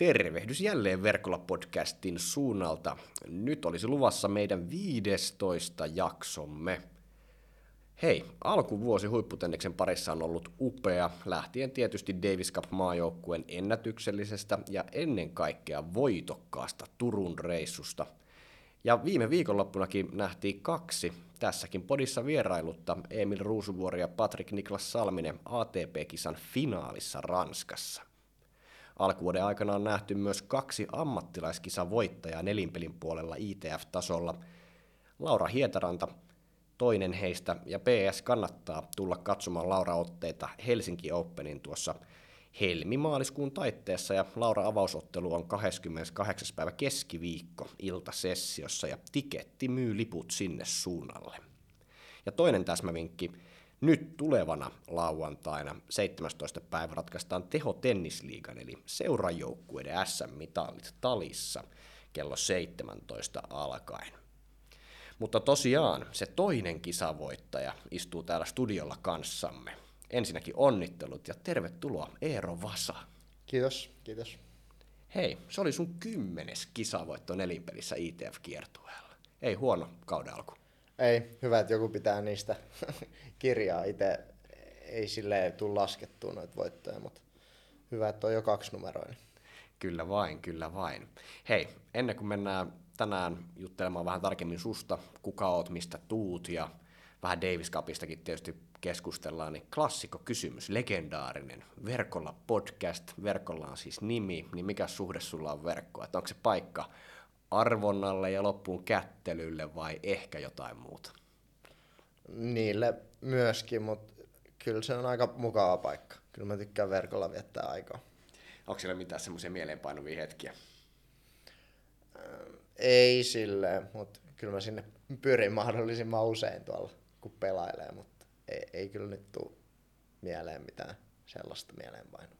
Tervehdys jälleen Verkolla podcastin suunnalta. Nyt olisi luvassa meidän 15 jaksomme. Hei, alkuvuosi huipputenneksen parissa on ollut upea, lähtien tietysti Davis Cup maajoukkueen ennätyksellisestä ja ennen kaikkea voitokkaasta Turun reissusta. Ja viime viikonloppunakin nähtiin kaksi tässäkin podissa vierailutta Emil Ruusuvuori ja Patrick Niklas Salminen ATP-kisan finaalissa Ranskassa. Alkuvuoden aikana on nähty myös kaksi ammattilaiskisan voittajaa nelinpelin puolella ITF-tasolla. Laura Hietaranta, toinen heistä, ja PS kannattaa tulla katsomaan Laura-otteita Helsinki Openin tuossa helmimaaliskuun taitteessa, ja Laura avausottelu on 28. päivä keskiviikko iltasessiossa, ja tiketti myy liput sinne suunnalle. Ja toinen täsmävinkki, nyt tulevana lauantaina 17. päivä ratkaistaan Teho Tennisliigan eli seurajoukkueiden SM-mitallit Talissa kello 17 alkaen. Mutta tosiaan se toinen kisavoittaja istuu täällä studiolla kanssamme. Ensinnäkin onnittelut ja tervetuloa Eero Vasa. Kiitos, kiitos. Hei, se oli sun kymmenes kisavoitto nelinpelissä ITF-kiertueella. Ei huono kauden alku. Ei, hyvä, että joku pitää niistä kirjaa. Itse ei sille tule laskettua noita voittoja, mutta hyvä, että on jo kaksi numeroinen. Kyllä vain, kyllä vain. Hei, ennen kuin mennään tänään juttelemaan vähän tarkemmin susta, kuka oot, mistä tuut ja vähän Davis Cupistakin tietysti keskustellaan, niin klassikko kysymys, legendaarinen, verkolla podcast, verkolla on siis nimi, niin mikä suhde sulla on verkkoa, että onko se paikka arvonnalle ja loppuun kättelylle vai ehkä jotain muuta? Niille myöskin, mutta kyllä se on aika mukava paikka. Kyllä mä tykkään verkolla viettää aikaa. Onko siellä mitään semmoisia mieleenpainuvia hetkiä? Ei silleen, mutta kyllä mä sinne pyrin mahdollisimman usein tuolla, kun pelailee, mutta ei, ei kyllä nyt tule mieleen mitään sellaista mieleenpainoa.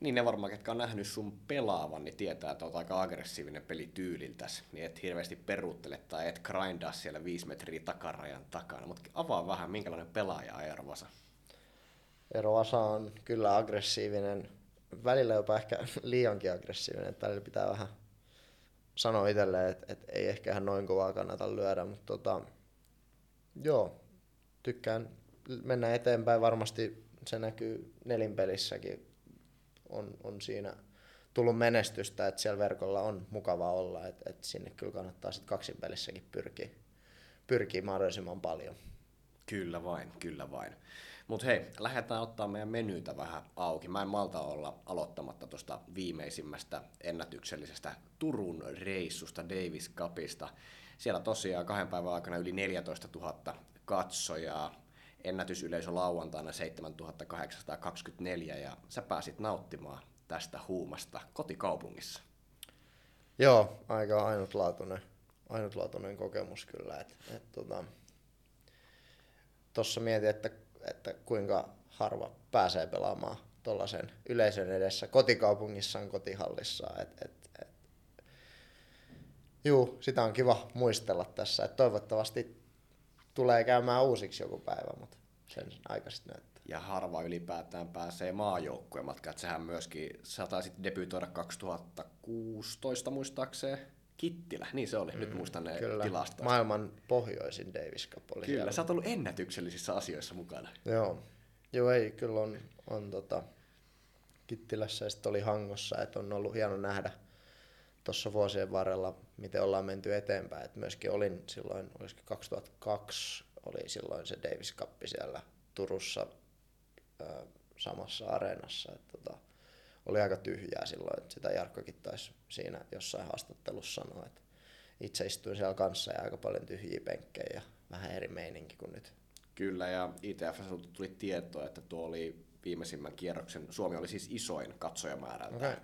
Niin ne varmaan, ketkä on nähnyt sun pelaavan, niin tietää, että oot aika aggressiivinen peli tyyliltäs, niin et hirveästi peruuttele tai et grindaa siellä viisi metriä takarajan takana. Mutta avaa vähän, minkälainen pelaaja Eero Vasa? Eero Vasa on kyllä aggressiivinen, välillä jopa ehkä liiankin aggressiivinen, että välillä pitää vähän sanoa itselleen, että, että ei ehkä ihan noin kovaa kannata lyödä, mutta tota, joo, tykkään mennä eteenpäin. Varmasti se näkyy nelinpelissäkin on, on siinä tullut menestystä, että siellä verkolla on mukava olla, että, että sinne kyllä kannattaa sitten kaksinpelissäkin pyrkiä, pyrkiä mahdollisimman paljon. Kyllä vain, kyllä vain. Mutta hei, lähdetään ottaa meidän menyytä vähän auki. Mä en malta olla aloittamatta tuosta viimeisimmästä ennätyksellisestä Turun reissusta Davis Cupista. Siellä tosiaan kahden päivän aikana yli 14 000 katsojaa, ennätysyleisö lauantaina 7824 ja sä pääsit nauttimaan tästä huumasta kotikaupungissa. Joo, aika ainutlaatuinen, ainutlaatuinen kokemus kyllä. Et, et, tota, Tuossa mietin, että, että kuinka harva pääsee pelaamaan tuollaisen yleisön edessä kotikaupungissaan kotihallissa. Et, et, et. Juu, sitä on kiva muistella tässä. Et toivottavasti tulee käymään uusiksi joku päivä, mutta sen aika sitten näyttää. Ja harva ylipäätään pääsee maajoukkueen matkaan. Sehän myöskin, sä taisit debytoida 2016 muistaakseen. Kittilä, niin se oli, mm, nyt muistan ne kyllä. tilastot. Maailman pohjoisin Davis Cup oli Kyllä, siellä. sä oot ollut ennätyksellisissä asioissa mukana. Joo, Joo ei, kyllä on, on tota, Kittilässä ja sitten oli Hangossa, että on ollut hieno nähdä tuossa vuosien varrella, miten ollaan menty eteenpäin. Et myöskin olin silloin, olisiko 2002, oli silloin se Davis Cup siellä Turussa ää, samassa areenassa. Et, tota, oli aika tyhjää silloin, että sitä Jarkkokin taisi siinä jossain haastattelussa sanoa, että itse istuin siellä kanssa ja aika paljon tyhjiä penkkejä ja vähän eri meininki kuin nyt. Kyllä, ja ITF tuli tietoa, että tuo oli viimeisimmän kierroksen, Suomi oli siis isoin katsojamäärältä okay.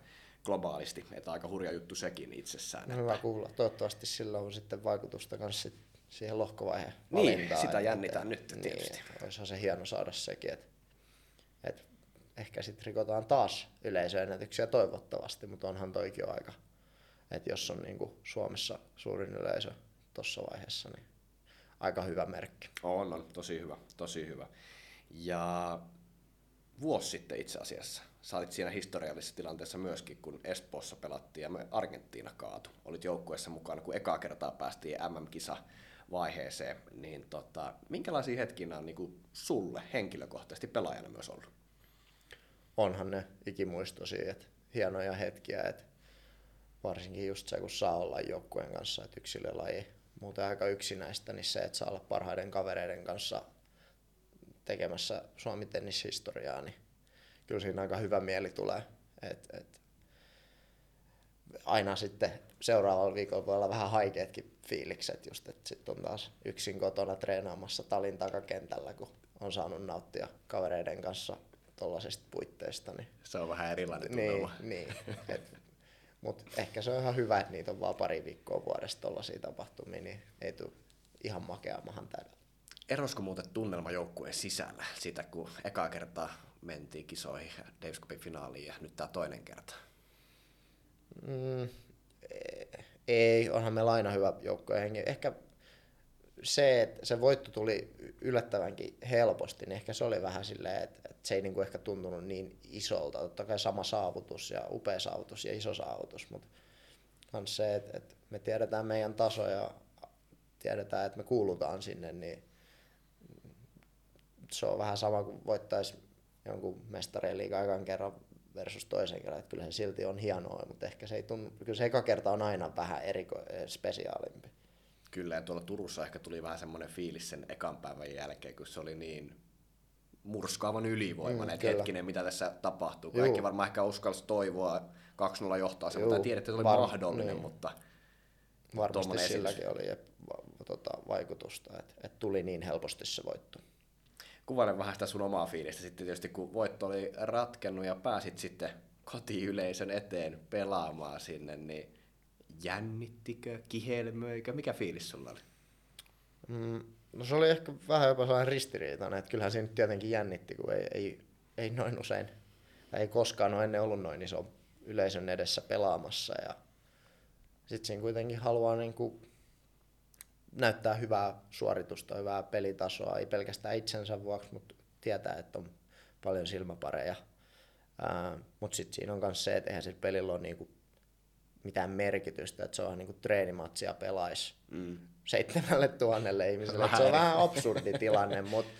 Globaalisti, että aika hurja juttu sekin itsessään. No, hyvä kuulla. Toivottavasti sillä on sitten vaikutusta myös siihen lohkovaiheen Niin, sitä jännitään nyt tietysti. Niin, olisihan se hieno saada sekin, että, että ehkä sitten rikotaan taas yleisöennätyksiä toivottavasti, mutta onhan toikin jo aika, että jos on niin kuin Suomessa suurin yleisö tuossa vaiheessa, niin aika hyvä merkki. On, on, tosi hyvä, tosi hyvä. Ja vuosi sitten itse asiassa sä olit siinä historiallisessa tilanteessa myöskin, kun Espoossa pelattiin ja me Argentiina kaatu. Olit joukkueessa mukana, kun ekaa kertaa päästiin MM-kisa vaiheeseen, niin tota, minkälaisia hetkinä on niin kuin sulle henkilökohtaisesti pelaajana myös ollut? Onhan ne ikimuistoisia, että hienoja hetkiä, että varsinkin just se, kun saa olla joukkueen kanssa, että yksilölaji muuten aika yksinäistä, niin se, että saa olla parhaiden kavereiden kanssa tekemässä Suomi tennishistoriaa, niin kyllä siinä aika hyvä mieli tulee. Et, et, aina sitten seuraavalla viikolla voi olla vähän haikeetkin fiilikset, just, että sitten on taas yksin kotona treenaamassa talin takakentällä, kun on saanut nauttia kavereiden kanssa tuollaisista puitteista. Niin, se on vähän erilainen tunnelma. Niin, niin et, mutta ehkä se on ihan hyvä, että niitä on vaan pari viikkoa vuodesta tuollaisia tapahtumia, niin ei tule ihan makea mahan täydellä. Erosko muuten tunnelma joukkueen sisällä sitä, kun eka kertaa mentiin kisoihin Davis Cupin finaaliin ja nyt tämä toinen kerta? Mm, ei, onhan meillä aina hyvä joukkueen hengi. Ehkä se, että se voitto tuli yllättävänkin helposti, niin ehkä se oli vähän silleen, että, että se ei niinku ehkä tuntunut niin isolta. Totta kai sama saavutus ja upea saavutus ja iso saavutus, mutta on se, että, että me tiedetään meidän taso ja tiedetään, että me kuulutaan sinne, niin se on vähän sama kuin voittaisi jonkun mestareen liiga kerran versus toisen kerran, että kyllä se silti on hienoa, mutta ehkä se ei tunnu, kyllä se eka kerta on aina vähän eriko, spesiaalimpi. Kyllä, ja tuolla Turussa ehkä tuli vähän semmoinen fiilis sen ekan päivän jälkeen, kun se oli niin murskaavan ylivoimainen, mm, että hetkinen, mitä tässä tapahtuu. Juu. Kaikki varmaan ehkä uskalsi toivoa 2-0 johtaa se, mutta tiedettiin, että se oli Var- mahdollinen, niin. mutta Varmasti silläkin oli tota, vaikutusta, että, että tuli niin helposti se voitto. Kuvaile vähän sitä sun omaa fiilistä. Sitten tietysti, kun voitto oli ratkennut ja pääsit sitten kotiyleisön eteen pelaamaan sinne, niin jännittikö, kihelmöikö, mikä fiilis sulla oli? Mm, no se oli ehkä vähän jopa sellainen ristiriitainen, että kyllähän siinä tietenkin jännitti, kun ei, ei, ei noin usein, ei koskaan ole ennen ollut noin iso yleisön edessä pelaamassa. Ja sitten siinä kuitenkin haluaa niin kuin näyttää hyvää suoritusta, hyvää pelitasoa, ei pelkästään itsensä vuoksi, mutta tietää, että on paljon silmäpareja. Mutta sitten siinä on myös se, että eihän sillä pelillä ole niinku mitään merkitystä, että se on niinku treenimatsia pelaisi mm. seitsemälle tuhannelle ihmiselle. se on vähän absurdi tilanne, mutta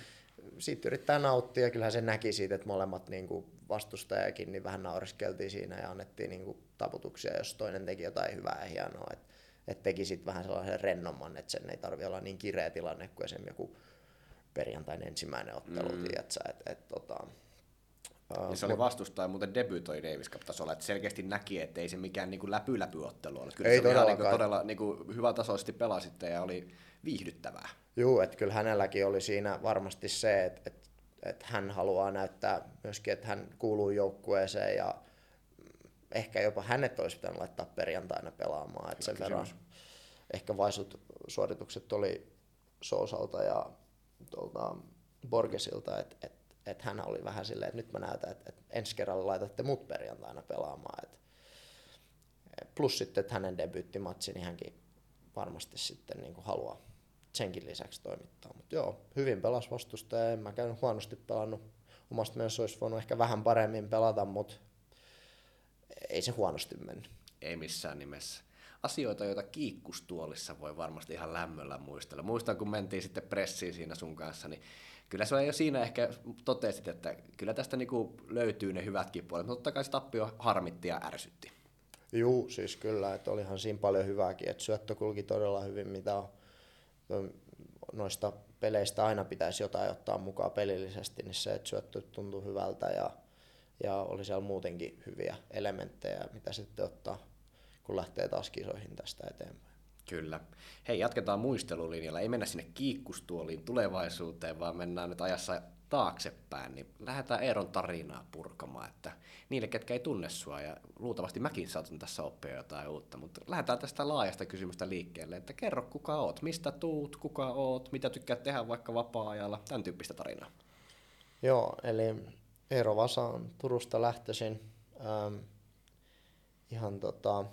sitten yrittää nauttia. Kyllähän se näki siitä, että molemmat niinku vastustajakin niin vähän nauriskeltiin siinä ja annettiin niinku taputuksia, jos toinen teki jotain hyvää ja hienoa. Et, et teki sitten vähän sellaisen rennomman, että sen ei tarvi olla niin kireä tilanne kuin esimerkiksi joku perjantain ensimmäinen ottelu, mm. tiedätkö, et, et, tota, Uh, niin se oli vastustaja, muuten debytoi Davis Cup-tasolla, että selkeästi näki, että ei se mikään niin läpy-läpy-ottelu ole. Kyllä ei se oli ihan niin todella niin kuin, hyvä tasoisesti pelasitte ja oli viihdyttävää. Joo, että kyllä hänelläkin oli siinä varmasti se, että, että, että hän haluaa näyttää myöskin, että hän kuuluu joukkueeseen ja ehkä jopa hänet olisi pitänyt laittaa perjantaina pelaamaan. Että sen verran ehkä vaisut suoritukset oli Sousalta ja tuolta Borgesilta, että et että hän oli vähän silleen, että nyt mä näytän, että, että ensi kerralla laitatte mut perjantaina pelaamaan. Et, plus sitten, että hänen debyyttimatsi, niin hänkin varmasti sitten niin kuin haluaa senkin lisäksi toimittaa. Mutta joo, hyvin pelas vastusta ja en mä käynyt huonosti pelannut. Omasta mielestä olisi voinut ehkä vähän paremmin pelata, mutta ei se huonosti mennyt. Ei missään nimessä. Asioita, joita kiikkustuolissa voi varmasti ihan lämmöllä muistella. Muistan, kun mentiin sitten pressiin siinä sun kanssa, niin kyllä se jo siinä ehkä totesit, että kyllä tästä niinku löytyy ne hyvätkin puolet, mutta totta kai se tappio harmitti ja ärsytti. Juu, siis kyllä, että olihan siinä paljon hyvääkin, että syöttö kulki todella hyvin, mitä on, noista peleistä aina pitäisi jotain ottaa mukaan pelillisesti, niin se, että syöttö tuntui hyvältä ja, ja oli siellä muutenkin hyviä elementtejä, mitä sitten ottaa, kun lähtee taas kisoihin tästä eteenpäin. Kyllä. Hei, jatketaan muistelulinjalla. Ei mennä sinne kiikkustuoliin tulevaisuuteen, vaan mennään nyt ajassa taaksepäin, niin lähdetään Eeron tarinaa purkamaan, että niille, ketkä ei tunne sua, ja luultavasti mäkin saatan tässä oppia jotain uutta, mutta lähdetään tästä laajasta kysymystä liikkeelle, että kerro kuka oot, mistä tuut, kuka oot, mitä tykkäät tehdä vaikka vapaa-ajalla, tämän tyyppistä tarinaa. Joo, eli Eero Vasa on Turusta lähtöisin, ähm, ihan tota,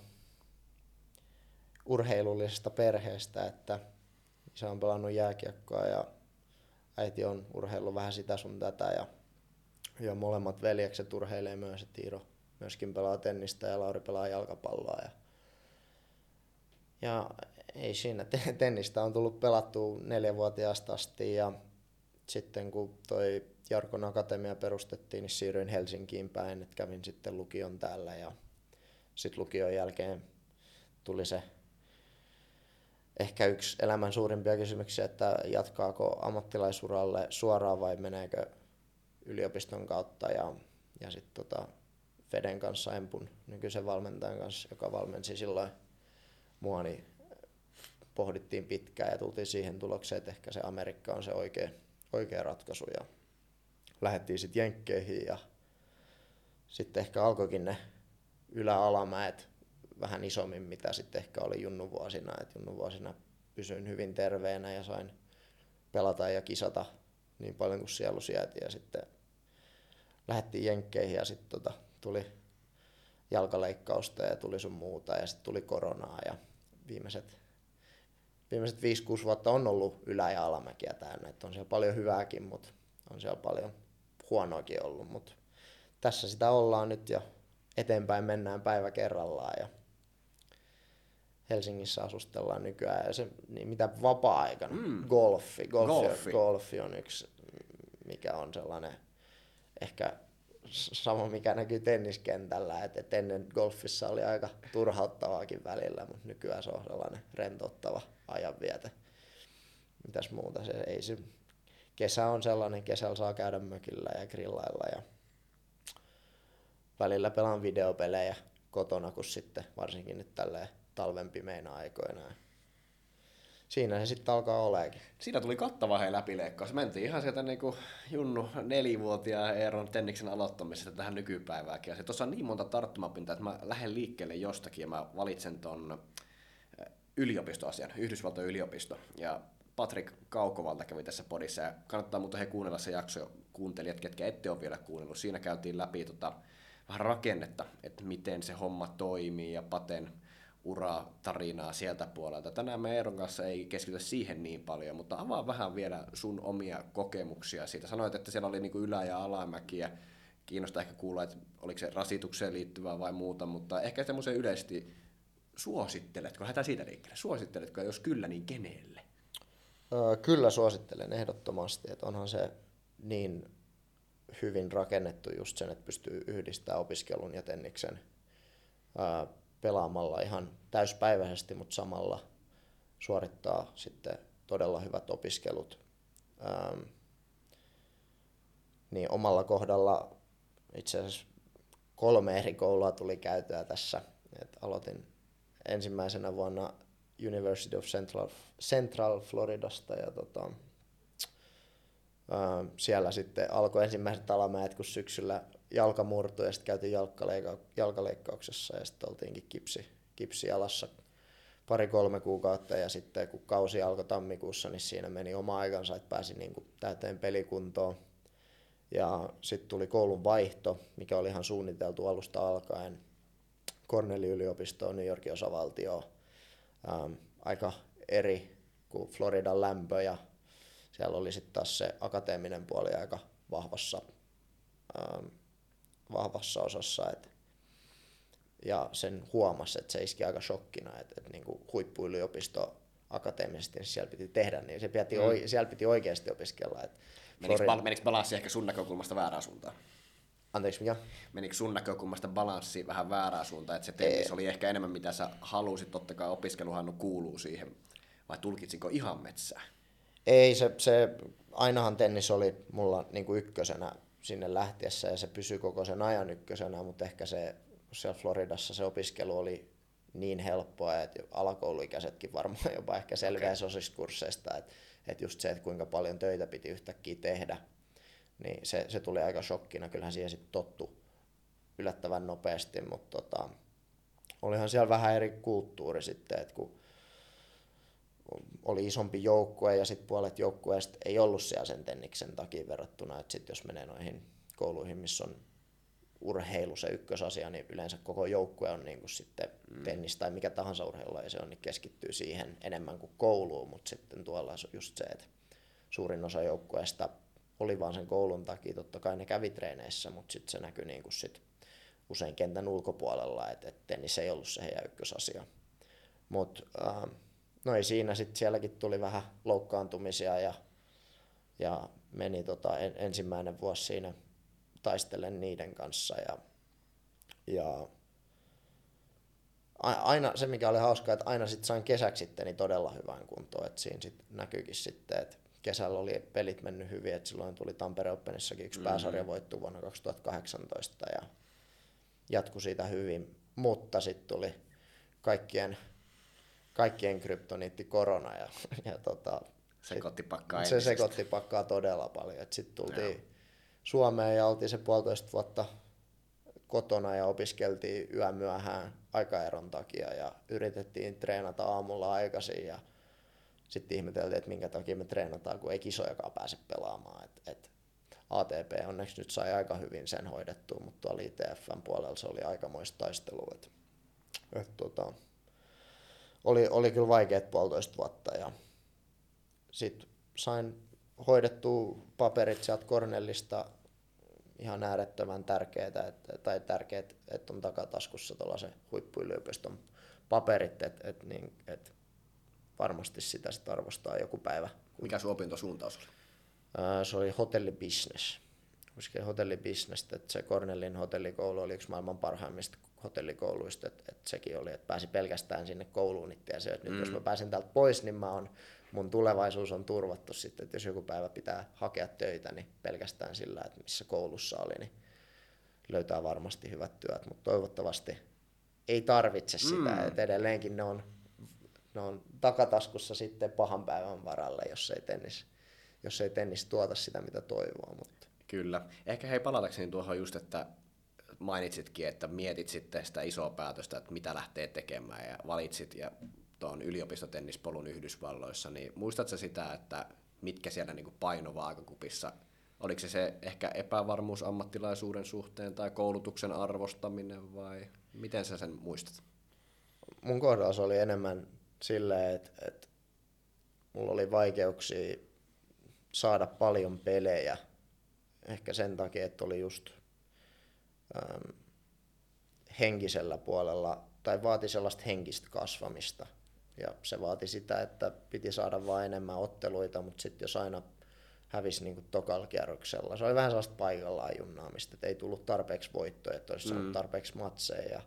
urheilullisesta perheestä, että isä on pelannut jääkiekkoa ja äiti on urheillut vähän sitä sun tätä ja, ja molemmat veljekset urheilee myös, että Iiro myöskin pelaa tennistä ja Lauri pelaa jalkapalloa. Ja, ja ei siinä, tennistä on tullut pelattua neljävuotiaasta asti ja sitten kun toi Jarkon Akatemia perustettiin, niin siirryin Helsinkiin päin, että kävin sitten lukion täällä ja sitten lukion jälkeen tuli se ehkä yksi elämän suurimpia kysymyksiä, että jatkaako ammattilaisuralle suoraan vai meneekö yliopiston kautta ja, ja sitten tota Feden kanssa, Empun nykyisen valmentajan kanssa, joka valmensi silloin mua, niin pohdittiin pitkään ja tultiin siihen tulokseen, että ehkä se Amerikka on se oikea, oikea ratkaisu ja lähdettiin sitten Jenkkeihin ja sitten ehkä alkoikin ne ylä-alamäet vähän isommin, mitä sitten ehkä oli junnu vuosina. Et junnu vuosina pysyin hyvin terveenä ja sain pelata ja kisata niin paljon kuin sielu sieti. Ja sitten lähdettiin Jenkkeihin ja sitten tota, tuli jalkaleikkausta ja tuli sun muuta ja sitten tuli koronaa ja viimeiset, viimeiset 5-6 vuotta on ollut ylä- ja alamäkiä täynnä. Et on siellä paljon hyvääkin, mutta on siellä paljon huonoakin ollut, mutta tässä sitä ollaan nyt ja eteenpäin mennään päivä kerrallaan ja Helsingissä asustellaan nykyään. Ja se, niin mitä vapaa-aikana, mm. golfi, golfi, golfi. golfi on yksi, mikä on sellainen ehkä sama mikä näkyy tenniskentällä, että et ennen golfissa oli aika turhauttavaakin välillä, mutta nykyään se on sellainen rentouttava ajanvietä. Mitäs muuta, se ei se, kesä on sellainen, kesällä saa käydä mökillä ja grillailla ja välillä pelaan videopelejä kotona, kun sitten varsinkin nyt tälleen talven pimeinä aikoina. Siinä se sitten alkaa oleekin. Siinä tuli kattava hei läpileikkaus. Mentiin ihan sieltä niinku Junnu nelivuotiaan Eeron Tenniksen aloittamisesta tähän nykypäivääkin. Ja tuossa on niin monta tarttumapintaa, että mä lähden liikkeelle jostakin ja mä valitsen ton yliopistoasian, Yhdysvaltojen yliopisto. Ja Patrick Kaukovalta kävi tässä podissa ja kannattaa muuten he kuunnella se jakso, kuuntelijat, ketkä ette ole vielä kuunnellut. Siinä käytiin läpi tota, vähän rakennetta, että miten se homma toimii ja Paten uratarinaa sieltä puolelta. Tänään me Eeron kanssa ei keskitytä siihen niin paljon, mutta avaa vähän vielä sun omia kokemuksia siitä. Sanoit, että siellä oli niinku ylä- ja alamäkiä. Kiinnostaa ehkä kuulla, että oliko se rasitukseen liittyvää vai muuta, mutta ehkä semmoisen yleisesti suositteletko, lähdetään siitä liikkeelle, suositteletko, jos kyllä, niin kenelle? Kyllä suosittelen ehdottomasti, että onhan se niin hyvin rakennettu just sen, että pystyy yhdistämään opiskelun ja tenniksen pelaamalla ihan täyspäiväisesti, mutta samalla suorittaa sitten todella hyvät opiskelut. Niin omalla kohdalla itse asiassa kolme eri koulua tuli käytyä tässä. Et aloitin ensimmäisenä vuonna University of Central, Central Floridasta ja tota, siellä sitten alkoi ensimmäiset alamäet, kun syksyllä jalka murtui ja sitten käytiin jalkaleika- jalkaleikkauksessa ja sitten oltiinkin kipsi, kipsi alassa pari-kolme kuukautta ja sitten kun kausi alkoi tammikuussa, niin siinä meni oma aikansa, että pääsi niin kuin täyteen pelikuntoon. Ja sitten tuli koulun vaihto, mikä oli ihan suunniteltu alusta alkaen. Cornell-yliopistoon, New Yorkin osavaltio, ähm, aika eri kuin Floridan lämpö ja siellä oli sitten taas se akateeminen puoli aika vahvassa ähm, vahvassa osassa. Et, ja sen huomasi, että se iski aika shokkina, että, että niin huippuyliopisto akateemisesti niin siellä piti tehdä, niin se piti, mm. siellä piti oikeasti opiskella. Että menikö, Florin... menikö balanssi ehkä sun näkökulmasta väärään suuntaan? Anteeksi, mikä? Menikö sun näkökulmasta balanssi vähän väärään suuntaan, että se tennis oli ehkä enemmän mitä sä halusit, totta kai opiskeluhan kuuluu siihen, vai tulkitsiko ihan metsää? Ei, se, se ainahan tennis oli mulla niin kuin ykkösenä sinne lähtiessä ja se pysyi koko sen ajan ykkösenä, mutta ehkä se, siellä Floridassa se opiskelu oli niin helppoa, että alakouluikäisetkin varmaan jopa ehkä selviää okay. osista kursseista, että, että just se, että kuinka paljon töitä piti yhtäkkiä tehdä, niin se, se tuli aika shokkina. Kyllähän siihen sitten tottu yllättävän nopeasti, mutta tota, olihan siellä vähän eri kulttuuri sitten, että kun oli isompi joukkue ja sitten puolet joukkueesta ei ollut siellä sen tenniksen takia verrattuna, että sitten jos menee noihin kouluihin, missä on urheilu se ykkösasia, niin yleensä koko joukkue on niin kuin sitten mm. tennis tai mikä tahansa urheilu ja se on, niin keskittyy siihen enemmän kuin kouluun, mutta sitten tuolla on just se, että suurin osa joukkueesta oli vaan sen koulun takia. Totta kai ne kävi treeneissä, mutta sitten se näkyi niin kuin sit usein kentän ulkopuolella, että et tennis ei ollut se heidän ykkösasia. Mutta äh, no ei siinä, sitten sielläkin tuli vähän loukkaantumisia ja, ja meni tota en, ensimmäinen vuosi siinä taistelen niiden kanssa ja, ja aina se, mikä oli hauskaa, että aina sitten sain kesäksi sitten niin todella hyvään kuntoon, että siinä sitten näkyykin sitten, että kesällä oli pelit mennyt hyvin, että silloin tuli Tampere Openissakin yksi mm-hmm. pääsarjavoitto vuonna 2018 ja jatkui siitä hyvin, mutta sitten tuli kaikkien, kaikkien kryptoniitti korona ja, ja tota, sekoitti pakkaa se sekoitti pakkaa todella paljon. Sitten tultiin Joo. Suomeen ja oltiin se puolitoista vuotta kotona ja opiskeltiin yömyöhään aikaeron takia ja yritettiin treenata aamulla aikaisin ja sitten ihmeteltiin, että minkä takia me treenataan, kun ei kisojakaan pääse pelaamaan. Et, et ATP onneksi nyt sai aika hyvin sen hoidettua, mutta tuolla ITFn puolella se oli aikamoista taistelua. Et, et, tota, oli, oli kyllä vaikeat puolitoista vuotta ja sitten sain hoidettua paperit sieltä Cornellista ihan äärettömän tärkeää, tai tärkeät, että on takataskussa tuollaisen huippuyliopiston paperit, että, että, niin, että varmasti sitä sit arvostaa joku päivä. Mikä sun opintosuuntaus oli? se oli hotellibisnes. Koska hotellibisnes, että se Cornellin hotellikoulu oli yksi maailman parhaimmista hotellikouluista, että, että sekin oli, että pääsi pelkästään sinne kouluun itse ja että mm. nyt jos mä pääsen täältä pois, niin mä on, mun tulevaisuus on turvattu sitten, että jos joku päivä pitää hakea töitä, niin pelkästään sillä, että missä koulussa oli, niin löytää varmasti hyvät työt, mutta toivottavasti ei tarvitse sitä, mm. että edelleenkin ne on, ne on takataskussa sitten pahan päivän varalle, jos ei tennis, jos ei tennis tuota sitä, mitä toivoo. Mutta. Kyllä. Ehkä hei palatakseni tuohon just, että mainitsitkin, että mietit sitten sitä isoa päätöstä, että mitä lähtee tekemään ja valitsit ja tuon yliopistotennispolun Yhdysvalloissa, niin muistatko sitä, että mitkä siellä niin paino vaakakupissa? Oliko se, se ehkä epävarmuus ammattilaisuuden suhteen tai koulutuksen arvostaminen vai miten sä sen muistat? Mun kohdalla se oli enemmän silleen, että, että mulla oli vaikeuksia saada paljon pelejä. Ehkä sen takia, että oli just ähm, henkisellä puolella, tai vaati sellaista henkistä kasvamista. Ja se vaati sitä, että piti saada vain enemmän otteluita, mutta sitten jos aina hävisi niin tokalla kierroksella, se oli vähän sellaista paikallaan junnaamista, että ei tullut tarpeeksi voittoja, että olisi mm. tarpeeksi matseja. Ja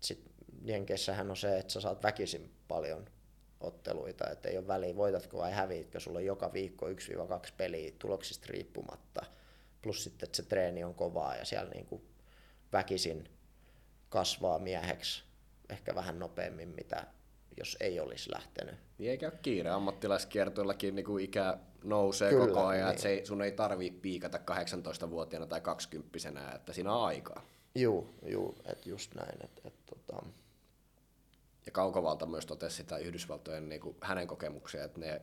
sitten Jenkeissähän on se, että sä saat väkisin paljon otteluita, että ei ole väliä, voitatko vai häviitkö, sulla on joka viikko 1-2 peliä tuloksista riippumatta, plus sitten, että se treeni on kovaa ja siellä niin kuin väkisin kasvaa mieheksi ehkä vähän nopeammin, mitä jos ei olisi lähtenyt. Niin eikä ole kiire. Ammattilaiskiertoillakin niin kuin ikä nousee Kyllä, koko ajan, niin. että se ei, sun ei tarvii piikata 18-vuotiaana tai 20 että siinä on aikaa. Juu, juu että just näin. Et, et, tota... Ja Kaukovalta myös totesi sitä Yhdysvaltojen niin kuin hänen kokemuksia, että ne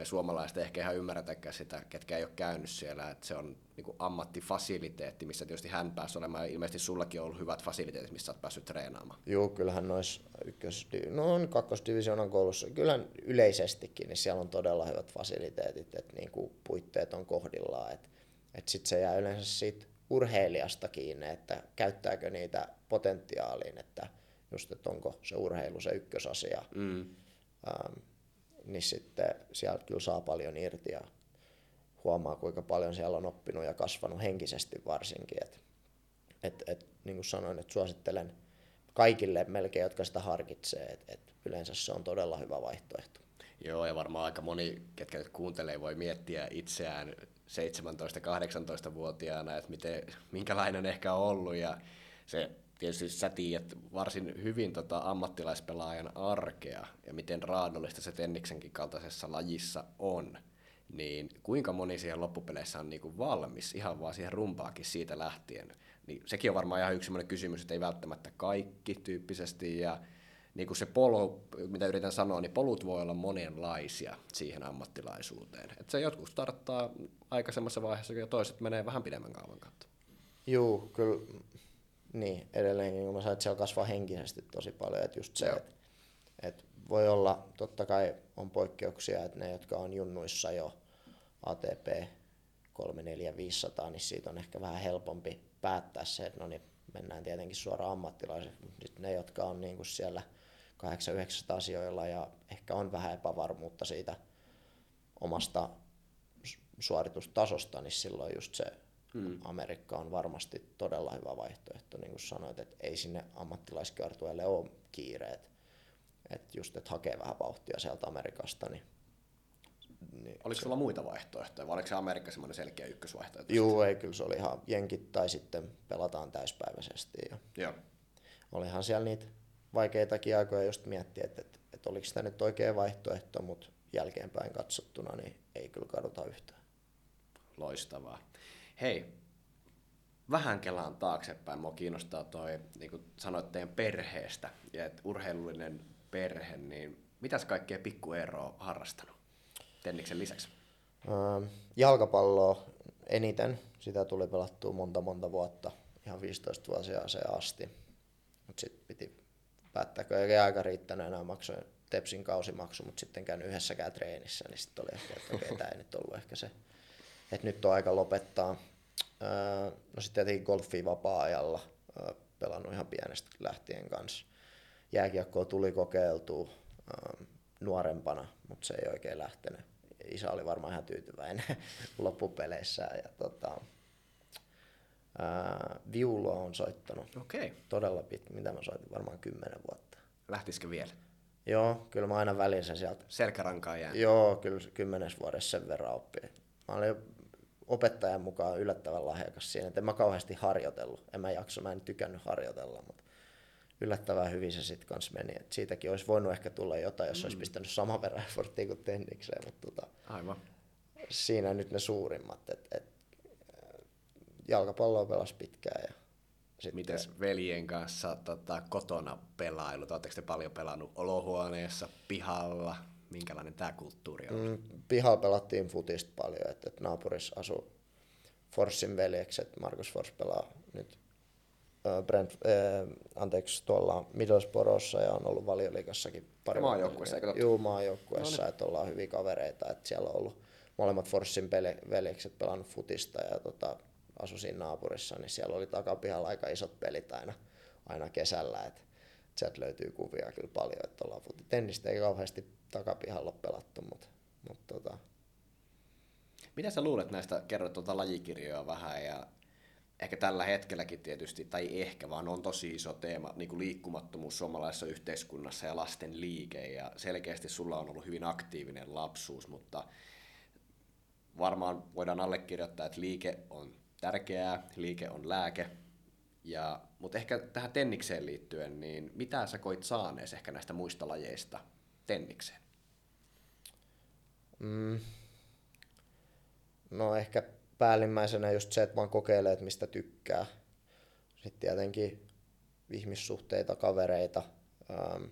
me suomalaiset ehkä ihan ymmärretäkään sitä, ketkä ei ole käynyt siellä, että se on niin kuin ammattifasiliteetti, missä tietysti hän pääsi olemaan, ilmeisesti sullakin on ollut hyvät fasiliteetit, missä olet päässyt treenaamaan. Joo, kyllähän noissa ykkös, no on kakkosdivisioonan koulussa, kyllä yleisestikin, niin siellä on todella hyvät fasiliteetit, että niin kuin puitteet on kohdillaan, että, että sitten se jää yleensä siitä urheilijasta kiinni, että käyttääkö niitä potentiaaliin, että just, että onko se urheilu se ykkösasia. Mm. Ähm, niin sitten sieltä kyllä saa paljon irti ja huomaa, kuinka paljon siellä on oppinut ja kasvanut henkisesti varsinkin. Et, et, et, niin kuin sanoin, että suosittelen kaikille melkein, jotka sitä harkitsee, että et yleensä se on todella hyvä vaihtoehto. Joo, ja varmaan aika moni, ketkä nyt kuuntelee, voi miettiä itseään 17-18-vuotiaana, että miten, minkälainen ehkä on ollut, ja se tietysti sä tiedät varsin hyvin tota ammattilaispelaajan arkea ja miten raadollista se Tenniksenkin kaltaisessa lajissa on, niin kuinka moni siihen loppupeleissä on niinku valmis ihan vaan siihen rumpaakin siitä lähtien. Niin sekin on varmaan ihan yksi sellainen kysymys, että ei välttämättä kaikki tyyppisesti ja niin kuin se polu, mitä yritän sanoa, niin polut voi olla monenlaisia siihen ammattilaisuuteen. Että se jotkut starttaa aikaisemmassa vaiheessa ja toiset menee vähän pidemmän kaavan kautta. Joo, kyllä niin, edelleenkin, kun mä sanoin, että siellä kasvaa henkisesti tosi paljon, että just se, että, että voi olla, totta kai on poikkeuksia, että ne, jotka on junnuissa jo ATP 3, 4, 500, niin siitä on ehkä vähän helpompi päättää se, että no niin, mennään tietenkin suoraan ammattilaiseksi, mutta nyt ne, jotka on niin kuin siellä 800 asioilla ja ehkä on vähän epävarmuutta siitä omasta suoritustasosta, niin silloin just se hmm. Amerikka on varmasti todella hyvä vaihtoehto, niin kuin sanoit, että ei sinne ammattilaiskiertueelle ole kiireet. Että just, että hakee vähän vauhtia sieltä Amerikasta, niin niin oliko sulla muita vaihtoehtoja, vai oliko se Amerikka semmoinen selkeä ykkösvaihtoehto? Joo, ei, kyllä se oli ihan jenkit tai sitten pelataan täyspäiväisesti. Ja Joo. Olihan siellä niitä vaikeitakin aikoja just miettiä, että, että, että oliko sitä nyt oikea vaihtoehto, mutta jälkeenpäin katsottuna niin ei kyllä kaduta yhtään. Loistavaa. Hei, vähän kelaan taaksepäin. Mua kiinnostaa toi, niin kuin sanoit teidän perheestä, ja että urheilullinen perhe, niin mitäs kaikkea pikkueroa harrastanut Tenniksen lisäksi? Ähm, jalkapalloa eniten. Sitä tuli pelattua monta monta vuotta, ihan 15 se asti. Mutta sitten piti päättääkö, ei aika riittänyt enää maksoin Tepsin kausimaksu, mutta sitten käynyt yhdessäkään treenissä, niin sitten oli ehkä, että okei, tämä ei nyt ollut ehkä se, että nyt on aika lopettaa. Öö, no sitten tietenkin golfia vapaa-ajalla, öö, pelannut ihan pienestä lähtien kanssa. Jääkiekkoa tuli kokeiltua öö, nuorempana, mutta se ei oikein lähtenyt. Isä oli varmaan ihan tyytyväinen loppupeleissä. Ja tota, ää, viulua on soittanut okay. todella pitkä, mitä mä soitin, varmaan kymmenen vuotta. Lähtisikö vielä? Joo, kyllä mä aina välin sen sieltä. Selkärankaa jää. Joo, kyllä kymmenes vuodessa sen verran oppii. Mä olin opettajan mukaan yllättävän lahjakas siinä, että en mä kauheasti harjoitellut. En mä jakso, mä en tykännyt harjoitella, mutta yllättävän hyvin se sitten kanssa meni. Et siitäkin olisi voinut ehkä tulla jotain, jos mm. olisi pistänyt saman verran efforttia kuin tennikseen, mutta tota, Aivan. siinä nyt ne suurimmat. Et, et, jalkapalloa pelasi pitkään ja sitten... Mites veljen kanssa tota, kotona pelailu? Oletteko te paljon pelannut olohuoneessa, pihalla? Minkälainen tämä kulttuuri on? Mm, pihalla pelattiin futista paljon, että et naapurissa asuu Forssin veljekset. Markus Fors pelaa nyt äh, Brent, äh, anteeksi, tuolla Middlesbroughssa ja on ollut valioliikassakin pari Maajoukkuessa, eikö Joo, maajoukkuessa, no niin. että ollaan hyviä kavereita, että siellä on ollut molemmat Forssin veljekset pelannut futista ja tota, asui siinä naapurissa, niin siellä oli takapihalla aika isot pelit aina, aina kesällä, että sieltä löytyy kuvia kyllä paljon, että ollaan futi. Tennistä ei kauheasti takapihalla pelattu, mutta, mutta tota. Mitä sä luulet näistä, kerrot tuota lajikirjoja vähän ja ehkä tällä hetkelläkin tietysti, tai ehkä vaan on tosi iso teema, niin kuin liikkumattomuus suomalaisessa yhteiskunnassa ja lasten liike, ja selkeästi sulla on ollut hyvin aktiivinen lapsuus, mutta varmaan voidaan allekirjoittaa, että liike on tärkeää, liike on lääke, ja, mutta ehkä tähän tennikseen liittyen, niin mitä sä koit saanees ehkä näistä muista lajeista tennikseen? Mm. No ehkä päällimmäisenä just se, että vaan kokeilee, että mistä tykkää. Sitten tietenkin ihmissuhteita, kavereita. Ähm,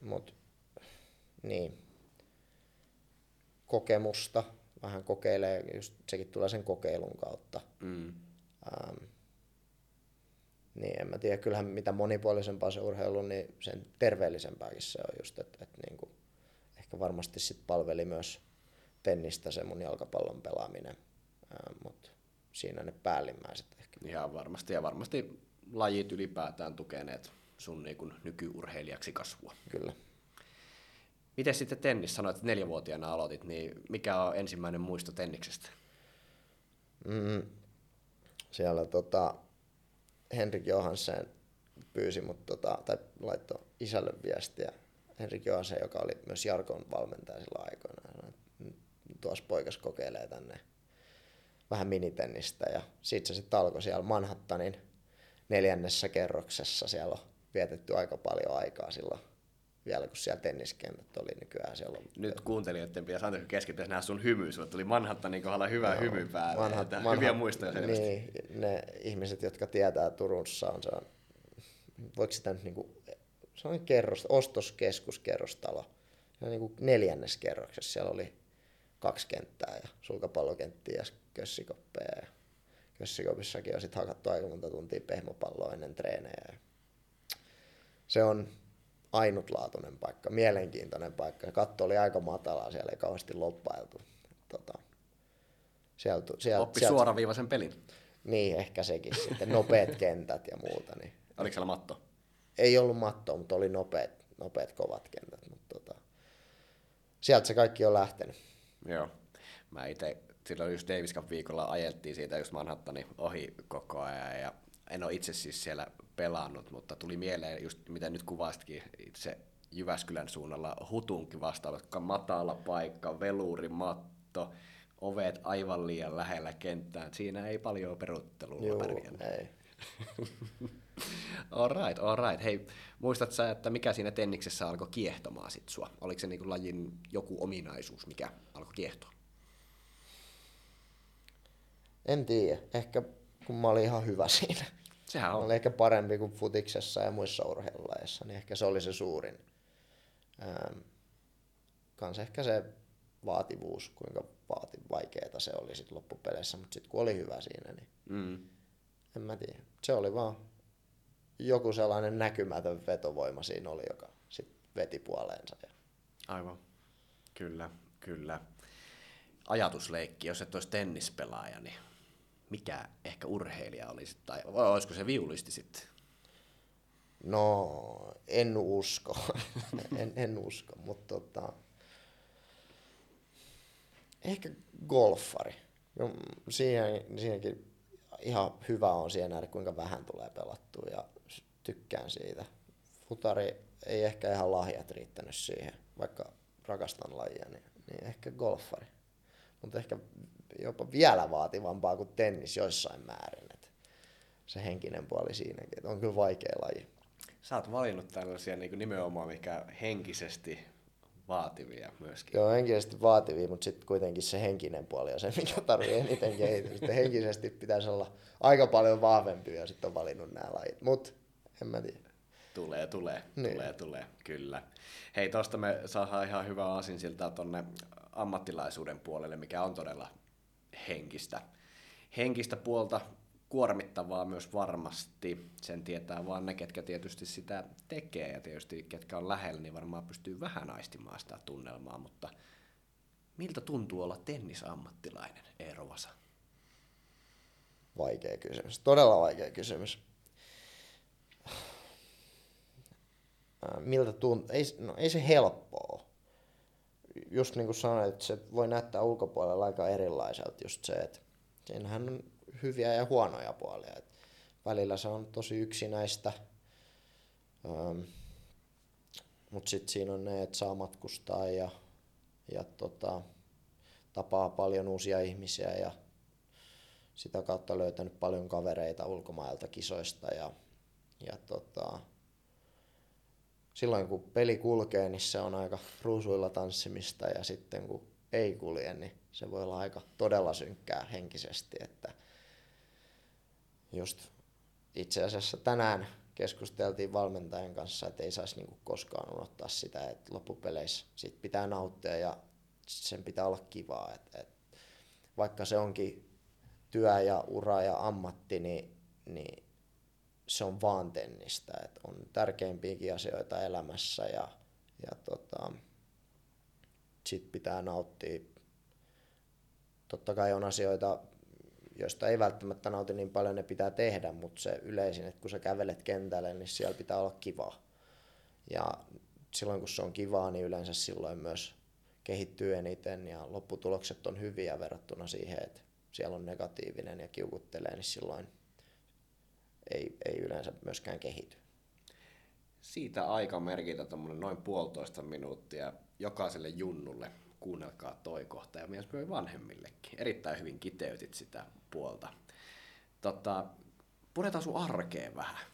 mut, niin. Kokemusta, vähän kokeilee, just sekin tulee sen kokeilun kautta. Mm. Ähm, niin en mä tiedä, kyllähän mitä monipuolisempaa se urheilu, niin sen terveellisempääkin se on just, että, että niin kuin, ehkä varmasti sit palveli myös tennistä se mun jalkapallon pelaaminen, mutta siinä ne päällimmäiset ehkä. Ihan varmasti, ja varmasti lajit ylipäätään tukeneet sun niin kuin nykyurheilijaksi kasvua. Kyllä. Miten sitten tennis, sanoit, että neljävuotiaana aloitit, niin mikä on ensimmäinen muisto tenniksestä? Mm, siellä tota, Henrik Johansen pyysi mut, tota, tai laittoi isälle viestiä. Henrik Johansen, joka oli myös Jarkon valmentaja silloin aikoinaan. Tuossa poikas kokeilee tänne vähän minitennistä ja sitten se sitten alkoi siellä Manhattanin neljännessä kerroksessa. Siellä on vietetty aika paljon aikaa silloin vielä kun siellä tenniskentät oli nykyään siellä. On... Nyt kuuntelijoiden pitäisi antaa keskittyä nähdä sun hymy. Sulla tuli Manhattanin kohdalla hyvä no, hymy päälle. Manhat, Manhat, hyviä muistoja selvästi. Niin, ne ihmiset, jotka tietää Turussa on se on, voiko sitä nyt niinku, se on kerros, ostoskeskus, kerrostalo. Se on niinku neljännes kerroksessa. Siellä oli kaksi kenttää ja sulkapallokenttiä ja kössikoppeja. Ja kössikopissakin on sitten hakattu aika monta tuntia pehmopalloa ennen treenejä. Se on ainutlaatuinen paikka, mielenkiintoinen paikka. Katto oli aika matalaa, siellä ei kauheasti loppailtu. Tota, Sieltä, sieltä, Oppi sieltä, suoraviivaisen pelin. Niin, ehkä sekin sitten. Nopeat kentät ja muuta. Niin. Oliko siellä matto? Ei ollut mattoa, mutta oli nopeat, nopeat kovat kentät. Mutta tota, sieltä se kaikki on lähtenyt. Joo. Mä itse, silloin just Davis Cup viikolla ajeltiin siitä just Manhattanin ohi koko ajan ja en ole itse siis siellä pelannut, mutta tuli mieleen just mitä nyt kuvastkin itse Jyväskylän suunnalla Hutunkin vastaava, matala paikka, velurimatto, ovet aivan liian lähellä kenttää. Siinä ei paljon peruttelua pärjännyt. ei. all right, all right. Hei, muistat sä, että mikä siinä tenniksessä alkoi kiehtomaan sit sua? Oliko se niinku lajin joku ominaisuus, mikä alkoi kiehtoa? En tiedä. Ehkä kun mä olin ihan hyvä siinä. Sehän on. olin ehkä parempi kuin futiksessa ja muissa urheilulajeissa, niin ehkä se oli se suurin. Ähm, kans ehkä se vaativuus, kuinka vaati, vaikeeta se oli sit loppupeleissä, mutta sitten kun oli hyvä siinä, niin Mm. en mä tiedä. Se oli vaan joku sellainen näkymätön vetovoima siinä oli, joka sit veti puoleensa. Ja Aivan. Kyllä, kyllä. Ajatusleikki, jos et olisi tennispelaaja, niin mikä ehkä urheilija olisi, tai olisiko se viulisti sitten? No, en usko. en, en usko, mutta tota, ehkä golfari. No, siihen, siihenkin ihan hyvä on siihen nähdä, kuinka vähän tulee pelattua ja tykkään siitä. Futari ei ehkä ihan lahjat riittänyt siihen, vaikka rakastan lajia, niin, niin ehkä golfari. Mutta ehkä jopa vielä vaativampaa kuin tennis joissain määrin. Et se henkinen puoli siinäkin, että on kyllä vaikea laji. Sä oot valinnut tällaisia niin nimenomaan mikä henkisesti vaativia myöskin. Joo, henkisesti vaativia, mutta sitten kuitenkin se henkinen puoli on se, mikä tarvii eniten kehitystä. Sitten henkisesti pitäisi olla aika paljon vahvempi ja sitten on valinnut nämä lajit. Mutta en mä tiedä. Tulee, tulee, Niin. tulee, tulee, kyllä. Hei, tosta me saadaan ihan hyvä asin siltä tonne ammattilaisuuden puolelle, mikä on todella henkistä. Henkistä puolta kuormittavaa myös varmasti. Sen tietää vaan ne, ketkä tietysti sitä tekee ja tietysti ketkä on lähellä, niin varmaan pystyy vähän aistimaan sitä tunnelmaa, mutta miltä tuntuu olla tennisammattilainen, Eero Vasa? Vaikea kysymys. Todella vaikea kysymys. Ää, Miltä tuntuu? Ei, no, ei se helppoa. Just niin kuin sanoit, että se voi näyttää ulkopuolella aika erilaiselta just se, että siinähän on hyviä ja huonoja puolia. Et välillä se on tosi yksinäistä, ähm, mutta sitten siinä on ne, että saa matkustaa ja, ja tota, tapaa paljon uusia ihmisiä ja sitä kautta löytänyt paljon kavereita ulkomailta kisoista ja, ja tota, silloin kun peli kulkee, niin se on aika ruusuilla tanssimista ja sitten kun ei kulje, niin se voi olla aika todella synkkää henkisesti, että just itse asiassa tänään keskusteltiin valmentajan kanssa, että ei saisi niinku koskaan unohtaa sitä, että loppupeleissä siitä pitää nauttia ja sen pitää olla kivaa. Et, et, vaikka se onkin työ ja ura ja ammatti, niin, niin se on vaan tennistä. Et on tärkeimpiäkin asioita elämässä ja, ja tota, sit pitää nauttia. Totta kai on asioita, joista ei välttämättä nauti niin paljon, ne pitää tehdä, mutta se yleisin, että kun sä kävelet kentälle, niin siellä pitää olla kivaa. Ja silloin kun se on kivaa, niin yleensä silloin myös kehittyy eniten ja lopputulokset on hyviä verrattuna siihen, että siellä on negatiivinen ja kiukuttelee, niin silloin ei, ei yleensä myöskään kehity. Siitä aika merkitä tuommoinen noin puolitoista minuuttia jokaiselle junnulle. Kuunnelkaa toi kohta ja myös vanhemmillekin. Erittäin hyvin kiteytit sitä puolta. Tota, puretaan sun arkeen vähän.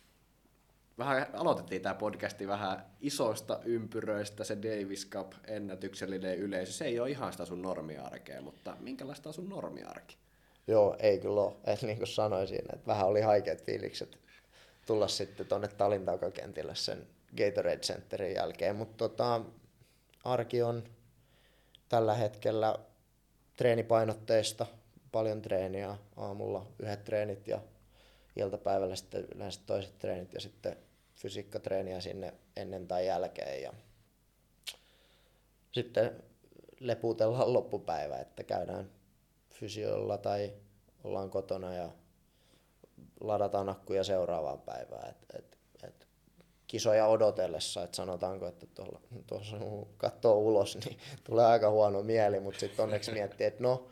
Vähän aloitettiin tämä podcasti vähän isoista ympyröistä, se Davis Cup, ennätyksellinen yleisö. Se ei ole ihan sitä sun normiarkea, mutta minkälaista on sun normiarki? Joo, ei kyllä ole. Et niin kuin sanoin siinä, että vähän oli haikeat fiilikset tulla sitten tuonne Talin takakentille sen Gatorade Centerin jälkeen, mutta tota, arki on tällä hetkellä treenipainotteista, paljon treeniä, aamulla yhdet treenit ja iltapäivällä sitten yleensä toiset treenit ja sitten fysiikkatreeniä sinne ennen tai jälkeen ja sitten leputellaan loppupäivä, että käydään fysiolla tai ollaan kotona ja ladataan akkuja seuraavaan päivään. Et, et, et kisoja odotellessa, että sanotaanko, että tuolla, tuossa katsoo ulos, niin tulee aika huono mieli, mutta sitten onneksi miettii, että no,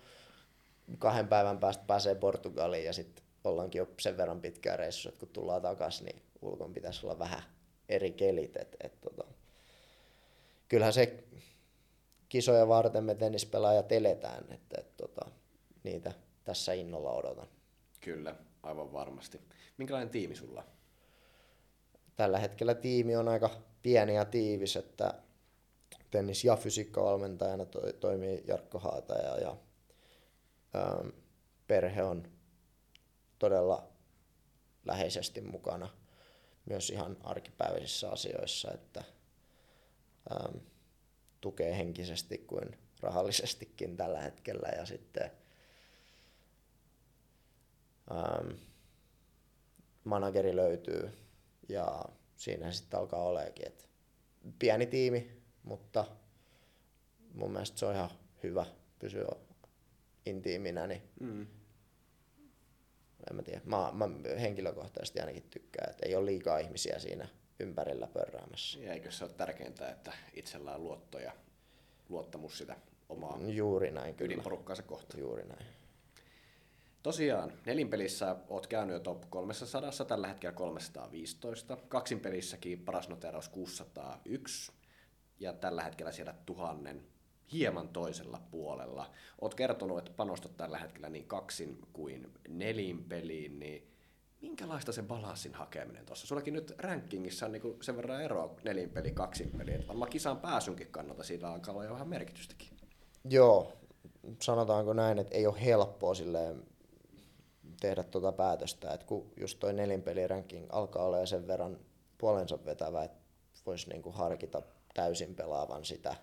kahden päivän päästä pääsee Portugaliin ja sitten ollaankin jo sen verran pitkään reissussa, että kun tullaan takaisin, niin ulkon pitäisi olla vähän eri kelit. Et, et, tota. Kyllähän se kisoja varten me tennispelaajat eletään, että et, tota, niitä tässä innolla odotan. Kyllä, aivan varmasti. Minkälainen tiimi sulla? Tällä hetkellä tiimi on aika pieni ja tiivis, että tennis- ja fysiikkavalmentajana to- toimii Jarkko Haataja ja ähm, perhe on todella läheisesti mukana myös ihan arkipäiväisissä asioissa, että ähm, tukee henkisesti kuin rahallisestikin tällä hetkellä ja sitten ähm, manageri löytyy ja siinä sitten alkaa oleekin. Et pieni tiimi, mutta mun mielestä se on ihan hyvä pysyä intiiminä, niin mm. en mä tiedä. Mä, mä henkilökohtaisesti ainakin tykkään, että ei ole liikaa ihmisiä siinä ympärillä pörräämässä. Ja eikö se ole tärkeintä, että itsellä on luotto ja luottamus sitä omaa Juuri näin ydinporukkaansa kohtaan. Juuri näin. Tosiaan, nelinpelissä oot käynyt jo top 300, tällä hetkellä 315. Kaksinpelissäkin paras noteraus 601 ja tällä hetkellä siellä tuhannen hieman toisella puolella. Oot kertonut, että panostat tällä hetkellä niin kaksin kuin nelinpeliin, niin minkälaista se balanssin hakeminen tuossa? Sullakin nyt rankingissa on niin sen verran eroa nelinpeli, kaksinpeli, että varmaan kisaan pääsynkin kannalta siitä alkaa olla jo vähän merkitystäkin. Joo, sanotaanko näin, että ei ole helppoa silleen tehdä tuota päätöstä, että kun just toi nelinpeliranking alkaa olla sen verran puolensa vetävä, että voisi niinku harkita täysin pelaavan sitä,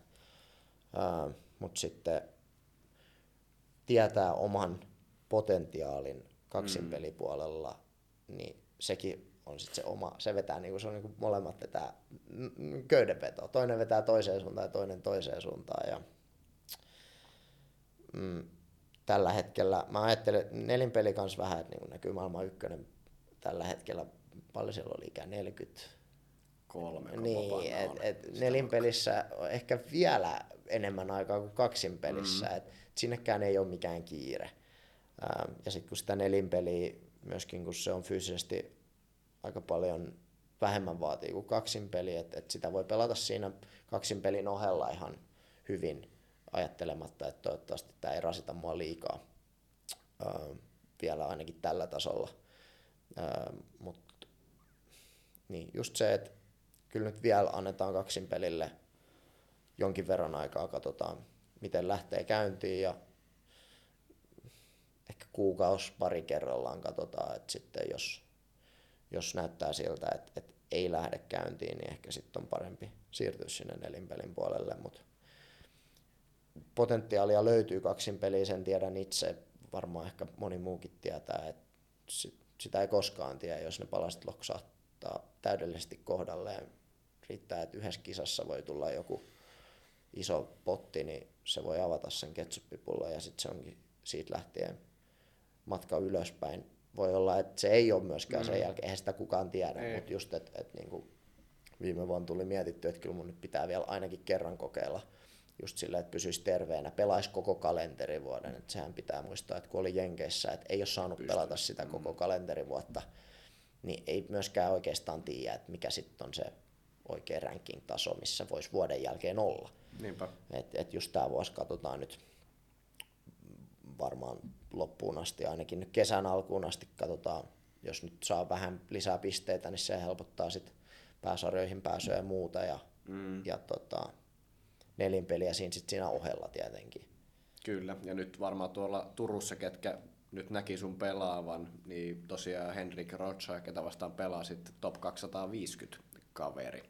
mutta sitten tietää oman potentiaalin kaksinpelipuolella, niin sekin on sitten se oma, se vetää niinku, se on niinku molemmat vetää köydenvetoa. Toinen vetää toiseen suuntaan ja toinen toiseen suuntaan. Ja, mm, tällä hetkellä, mä ajattelen nelinpeli kanssa vähän, että niin näkyy maailman ykkönen tällä hetkellä, paljon siellä oli ikään 40. Kolme. Niin, et, et nelinpelissä on ehkä vielä enemmän aikaa kuin kaksin pelissä, mm. et sinnekään ei ole mikään kiire. Ähm, ja sitten kun sitä nelinpeliä, myöskin kun se on fyysisesti aika paljon vähemmän vaatii kuin kaksin peli, että et sitä voi pelata siinä kaksin pelin ohella ihan hyvin ajattelematta, että toivottavasti tämä ei rasita mua liikaa öö, vielä ainakin tällä tasolla. Öö, Mutta niin, just se, että kyllä nyt vielä annetaan kaksin pelille jonkin verran aikaa, katsotaan miten lähtee käyntiin ja ehkä kuukausi pari kerrallaan katsotaan, että sitten jos, jos näyttää siltä, että, että ei lähde käyntiin, niin ehkä sitten on parempi siirtyä sinne nelinpelin puolelle, mutta potentiaalia löytyy kaksin peliä, sen tiedän itse, varmaan ehkä moni muukin tietää, että sitä ei koskaan tiedä, jos ne palaset loksahtaa täydellisesti kohdalleen. Riittää, että yhdessä kisassa voi tulla joku iso potti, niin se voi avata sen ketsuppipullon ja sitten se onkin siitä lähtien matka ylöspäin. Voi olla, että se ei ole myöskään mm. sen jälkeen, eihän sitä kukaan tiedä, mutta just, että et, niinku, viime vuonna tuli mietitty, että kyllä mun nyt pitää vielä ainakin kerran kokeilla – just sillä, että pysyisi terveenä, pelaisi koko kalenterivuoden. Että sehän pitää muistaa, että kun oli Jenkeissä, että ei ole saanut Pysty. pelata sitä koko mm. kalenterivuotta, niin ei myöskään oikeastaan tiedä, että mikä sitten on se oikea ranking-taso, missä voisi vuoden jälkeen olla. Niinpä. Et, et just tämä vuosi katsotaan nyt varmaan loppuun asti, ainakin nyt kesän alkuun asti katsotaan, jos nyt saa vähän lisää pisteitä, niin se helpottaa sitten pääsarjoihin pääsyä ja muuta. Ja, mm. ja tota, nelinpeliä siinä, sit siinä ohella tietenkin. Kyllä, ja nyt varmaan tuolla Turussa, ketkä nyt näki sun pelaavan, niin tosiaan Henrik Rocha, ketä vastaan pelaa sitten top 250 kaveri.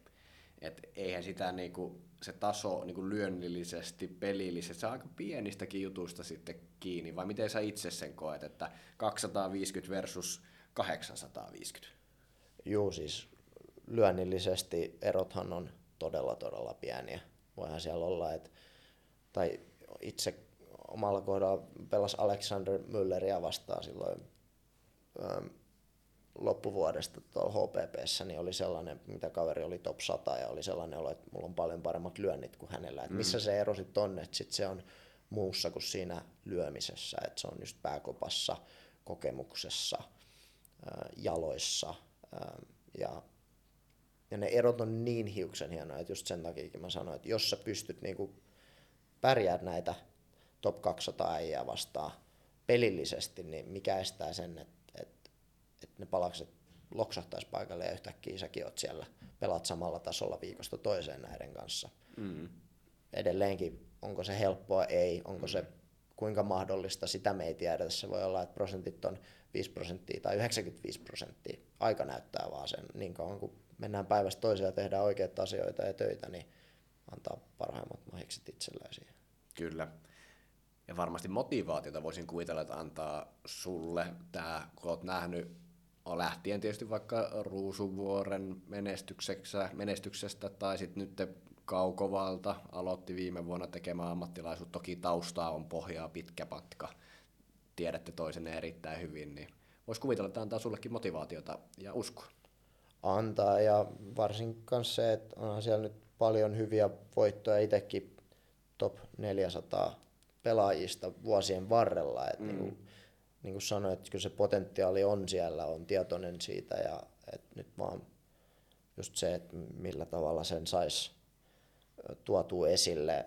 Et eihän sitä niinku, se taso niinku lyönnillisesti, pelillisesti, se on aika pienistäkin jutuista sitten kiinni, vai miten sä itse sen koet, että 250 versus 850? Joo, siis lyönnillisesti erothan on todella todella pieniä voihan siellä olla, että, tai itse omalla kohdalla pelas Alexander Mülleria vastaan silloin ähm, loppuvuodesta tuolla HPPssä, niin oli sellainen, mitä kaveri oli top 100 ja oli sellainen olo, että mulla on paljon paremmat lyönnit kuin hänellä. Et missä mm. se ero sitten on, että sit se on muussa kuin siinä lyömisessä, että se on just pääkopassa, kokemuksessa, jaloissa ja ja ne erot on niin hiuksen hienoja, että just sen takia mä sanoin, että jos sä pystyt niinku pärjäät näitä top 200 äijää vastaan pelillisesti, niin mikä estää sen, että, että, että ne palakset loksahtaisi paikalle ja yhtäkkiä säkin oot siellä, pelaat samalla tasolla viikosta toiseen näiden kanssa. Mm. Edelleenkin, onko se helppoa? Ei. Onko mm. se kuinka mahdollista, sitä me ei tiedä. Se voi olla, että prosentit on 5 prosenttia tai 95 prosenttia. Aika näyttää vaan sen niin kauan, kun mennään päivästä toiseen ja tehdään oikeita asioita ja töitä, niin antaa parhaimmat mahikset itselleen siihen. Kyllä. Ja varmasti motivaatiota voisin kuvitella, että antaa sulle tämä, kun olet nähnyt lähtien tietysti vaikka Ruusuvuoren menestyksestä, menestyksestä tai sitten nyt Kaukovalta aloitti viime vuonna tekemään ammattilaisuutta. Toki taustaa on pohjaa pitkä patka. Tiedätte toisenne erittäin hyvin, niin voisi kuvitella, että antaa sullekin motivaatiota ja uskoa. Antaa ja varsinkin se, että onhan siellä nyt paljon hyviä voittoja itsekin top 400 pelaajista vuosien varrella. Et mm. niin, kuin, niin kuin sanoin, että kyllä se potentiaali on siellä, on tietoinen siitä ja et nyt vaan just se, että millä tavalla sen saisi tuotua esille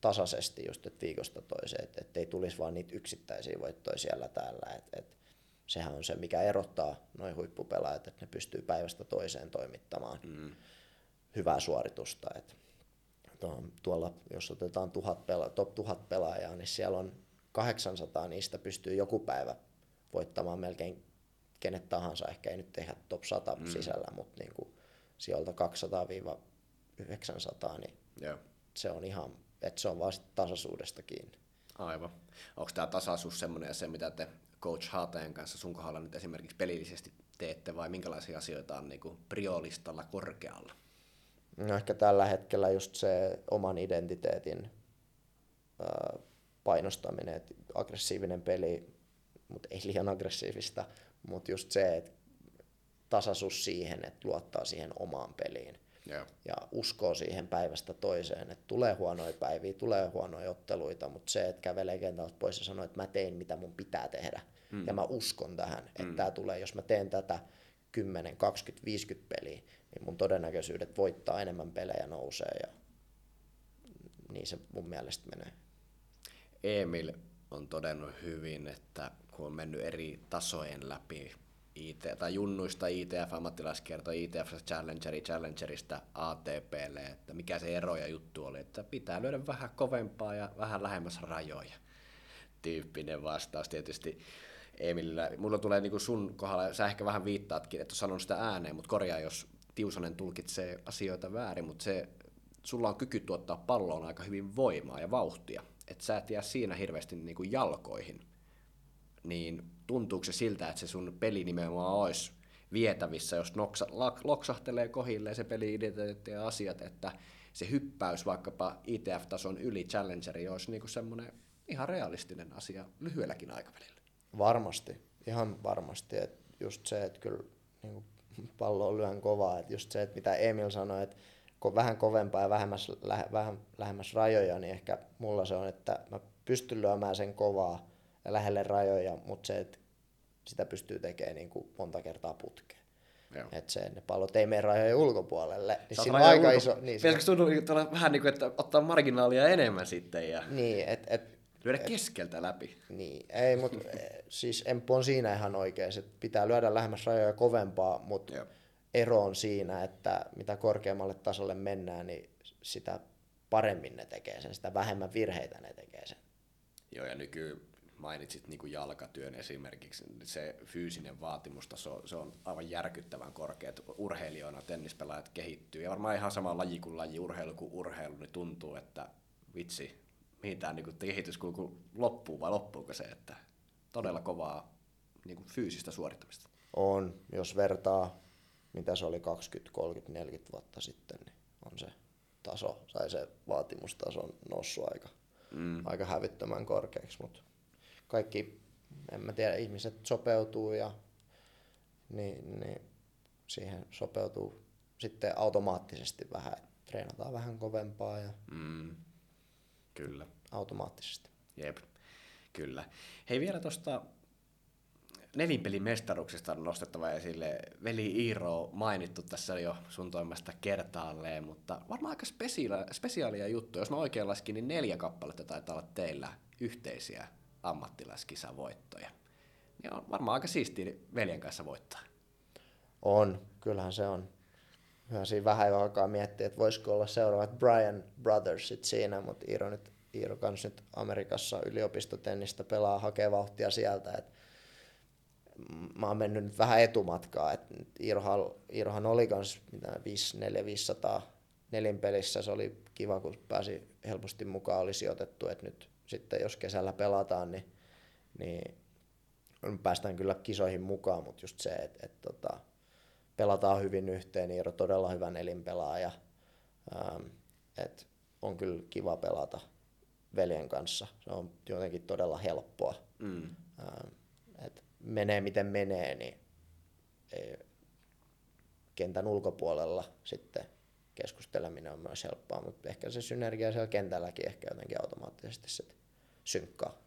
tasaisesti just, että viikosta toiseen, että, että ei tulisi vaan niitä yksittäisiä voittoja siellä täällä. Että, että sehän on se, mikä erottaa noin huippupelaajat, että ne pystyy päivästä toiseen toimittamaan mm. hyvää suoritusta. Että tuolla, jos otetaan tuhat pela, top 1000 pelaajaa, niin siellä on 800 niistä pystyy joku päivä voittamaan melkein kenet tahansa, ehkä ei nyt tehdä top 100 mm. sisällä, mutta niin kuin sieltä 200-900, niin yeah. se on ihan, että se on vaan tasaisuudesta kiinni. Aivan. Onko tämä tasaisuus semmoinen se, mitä te Coach Haatajan kanssa sun kohdalla nyt esimerkiksi pelillisesti teette, vai minkälaisia asioita on niin kuin priolistalla korkealla? No ehkä tällä hetkellä just se oman identiteetin painostaminen, että aggressiivinen peli, mutta ei liian aggressiivista, mutta just se, että tasaisuus siihen, että luottaa siihen omaan peliin. Yeah. Ja uskoo siihen päivästä toiseen, että tulee huonoja päiviä, tulee huonoja otteluita, mutta se, että kävelee kentältä pois ja sanoo, että mä tein mitä mun pitää tehdä. Mm. Ja mä uskon tähän, että mm. tämä tulee, jos mä teen tätä 10, 20, 50 peliä, niin mun todennäköisyydet voittaa enemmän pelejä nousee ja niin se mun mielestä menee. Emil on todennut hyvin, että kun on mennyt eri tasojen läpi IT, tai junnuista ITF ammattilaiskierto, ITF Challengeri, Challengerista ATPlle, että mikä se ero ja juttu oli, että pitää lyödä vähän kovempaa ja vähän lähemmäs rajoja. Tyyppinen vastaus tietysti Emilillä. Mulla tulee niin kuin sun kohdalla, sä ehkä vähän viittaatkin, että sanon sitä ääneen, mutta korjaa, jos Tiusanen tulkitsee asioita väärin, mutta se, sulla on kyky tuottaa palloon aika hyvin voimaa ja vauhtia, että sä et jää siinä hirveästi niin kuin jalkoihin. Niin tuntuuko se siltä, että se sun peli nimenomaan olisi vietävissä, jos noksa, loksahtelee kohilleen se peli ja asiat, että se hyppäys vaikkapa ITF-tason yli Challengeri olisi niin semmoinen ihan realistinen asia lyhyelläkin aikavälillä. Varmasti, ihan varmasti. Et just se, että kyllä niin pallo lyön kovaa. Et just se, että mitä Emil sanoi, että kun vähän kovempaa ja vähemmäs, lähe, vähän lähemmäs rajoja, niin ehkä mulla se on, että mä pystyn lyömään sen kovaa ja lähelle rajoja, mutta se, että sitä pystyy tekemään niin kuin monta kertaa putkeen. Että se, ne pallot ei mene rajojen ulkopuolelle. Niin siinä on aika ulko... iso... Niin, Pitäisikö tuntua vähän niin kuin, että ottaa marginaalia enemmän sitten? Ja... Niin, että et, Lyödä keskeltä läpi. Niin, ei, mutta siis Emppu on siinä ihan oikein, että pitää lyödä lähemmäs rajoja kovempaa, mutta Joo. ero on siinä, että mitä korkeammalle tasolle mennään, niin sitä paremmin ne tekee sen, sitä vähemmän virheitä ne tekee sen. Joo, ja nyky mainitsit niin kuin jalkatyön esimerkiksi, se fyysinen vaatimustaso, se on aivan järkyttävän korkea, että urheilijoina tennispelaajat kehittyy, ja varmaan ihan sama laji kuin laji, urheilu kuin urheilu, niin tuntuu, että vitsi, mihin tämä niin kehityskulku loppuu vai loppuuko se, että todella kovaa niin kuin fyysistä suorittamista? On, jos vertaa mitä se oli 20, 30, 40 vuotta sitten, niin on se taso, tai se vaatimustaso on noussut aika, mm. aika hävyttömän korkeaksi, mutta kaikki, en mä tiedä, ihmiset sopeutuu ja niin, niin siihen sopeutuu sitten automaattisesti vähän, treenataan vähän kovempaa ja mm. Kyllä. Automaattisesti. Jep, kyllä. Hei vielä tuosta nelinpelin mestaruuksesta on nostettava esille. Veli Iiro mainittu tässä jo sun toimesta kertaalleen, mutta varmaan aika spesiaalia, spesiaalia juttu. Jos mä oikein laskin, niin neljä kappaletta taitaa olla teillä yhteisiä ammattilaiskisavoittoja. Niin on varmaan aika siistiä veljen kanssa voittaa. On, kyllähän se on. Hyvä siinä vähän alkaa miettiä, että voisiko olla seuraavat Brian Brothersit siinä, mutta Iiro, nyt, Iiro kans nyt Amerikassa yliopistotennistä pelaa, hakee vauhtia sieltä. Et mä oon mennyt nyt vähän etumatkaa, että Iirohan, Iirohan oli kans mitä 4 500 nelinpelissä, se oli kiva, kun pääsi helposti mukaan, oli sijoitettu, että nyt sitten jos kesällä pelataan, niin, niin päästään kyllä kisoihin mukaan, mutta just se, että, että, että pelataan hyvin yhteen, Iiro todella hyvä nelinpelaaja, ähm, että on kyllä kiva pelata veljen kanssa, se on jotenkin todella helppoa. Mm. Ähm, että menee miten menee, niin ei, kentän ulkopuolella sitten keskusteleminen on myös helppoa, mutta ehkä se synergia siellä kentälläkin ehkä jotenkin automaattisesti sitten synkkaa.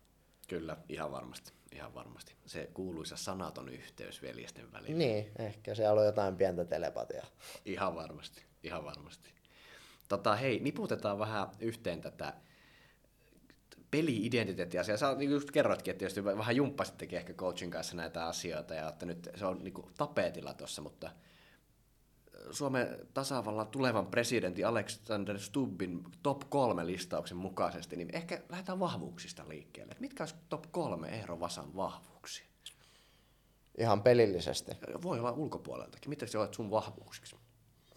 Kyllä, ihan varmasti, ihan varmasti. Se kuuluisa sanaton yhteys veljesten välillä. Niin, ehkä siellä on jotain pientä telepatiaa. Ihan varmasti, ihan varmasti. Tota, hei, niputetaan vähän yhteen tätä peli-identiteettiä. Sä niin just kerroitkin, että tietysti vähän jumppasittekin ehkä coachin kanssa näitä asioita, ja että nyt se on niin kuin tapetilla tuossa, mutta Suomen tasavallan tulevan presidentin Alexander Stubbin top kolme listauksen mukaisesti, niin ehkä lähdetään vahvuuksista liikkeelle. Mitkä olisi top kolme Eero Vasan vahvuuksia? Ihan pelillisesti? Voi olla ulkopuoleltakin. Mitä se olet sun vahvuuksiksi?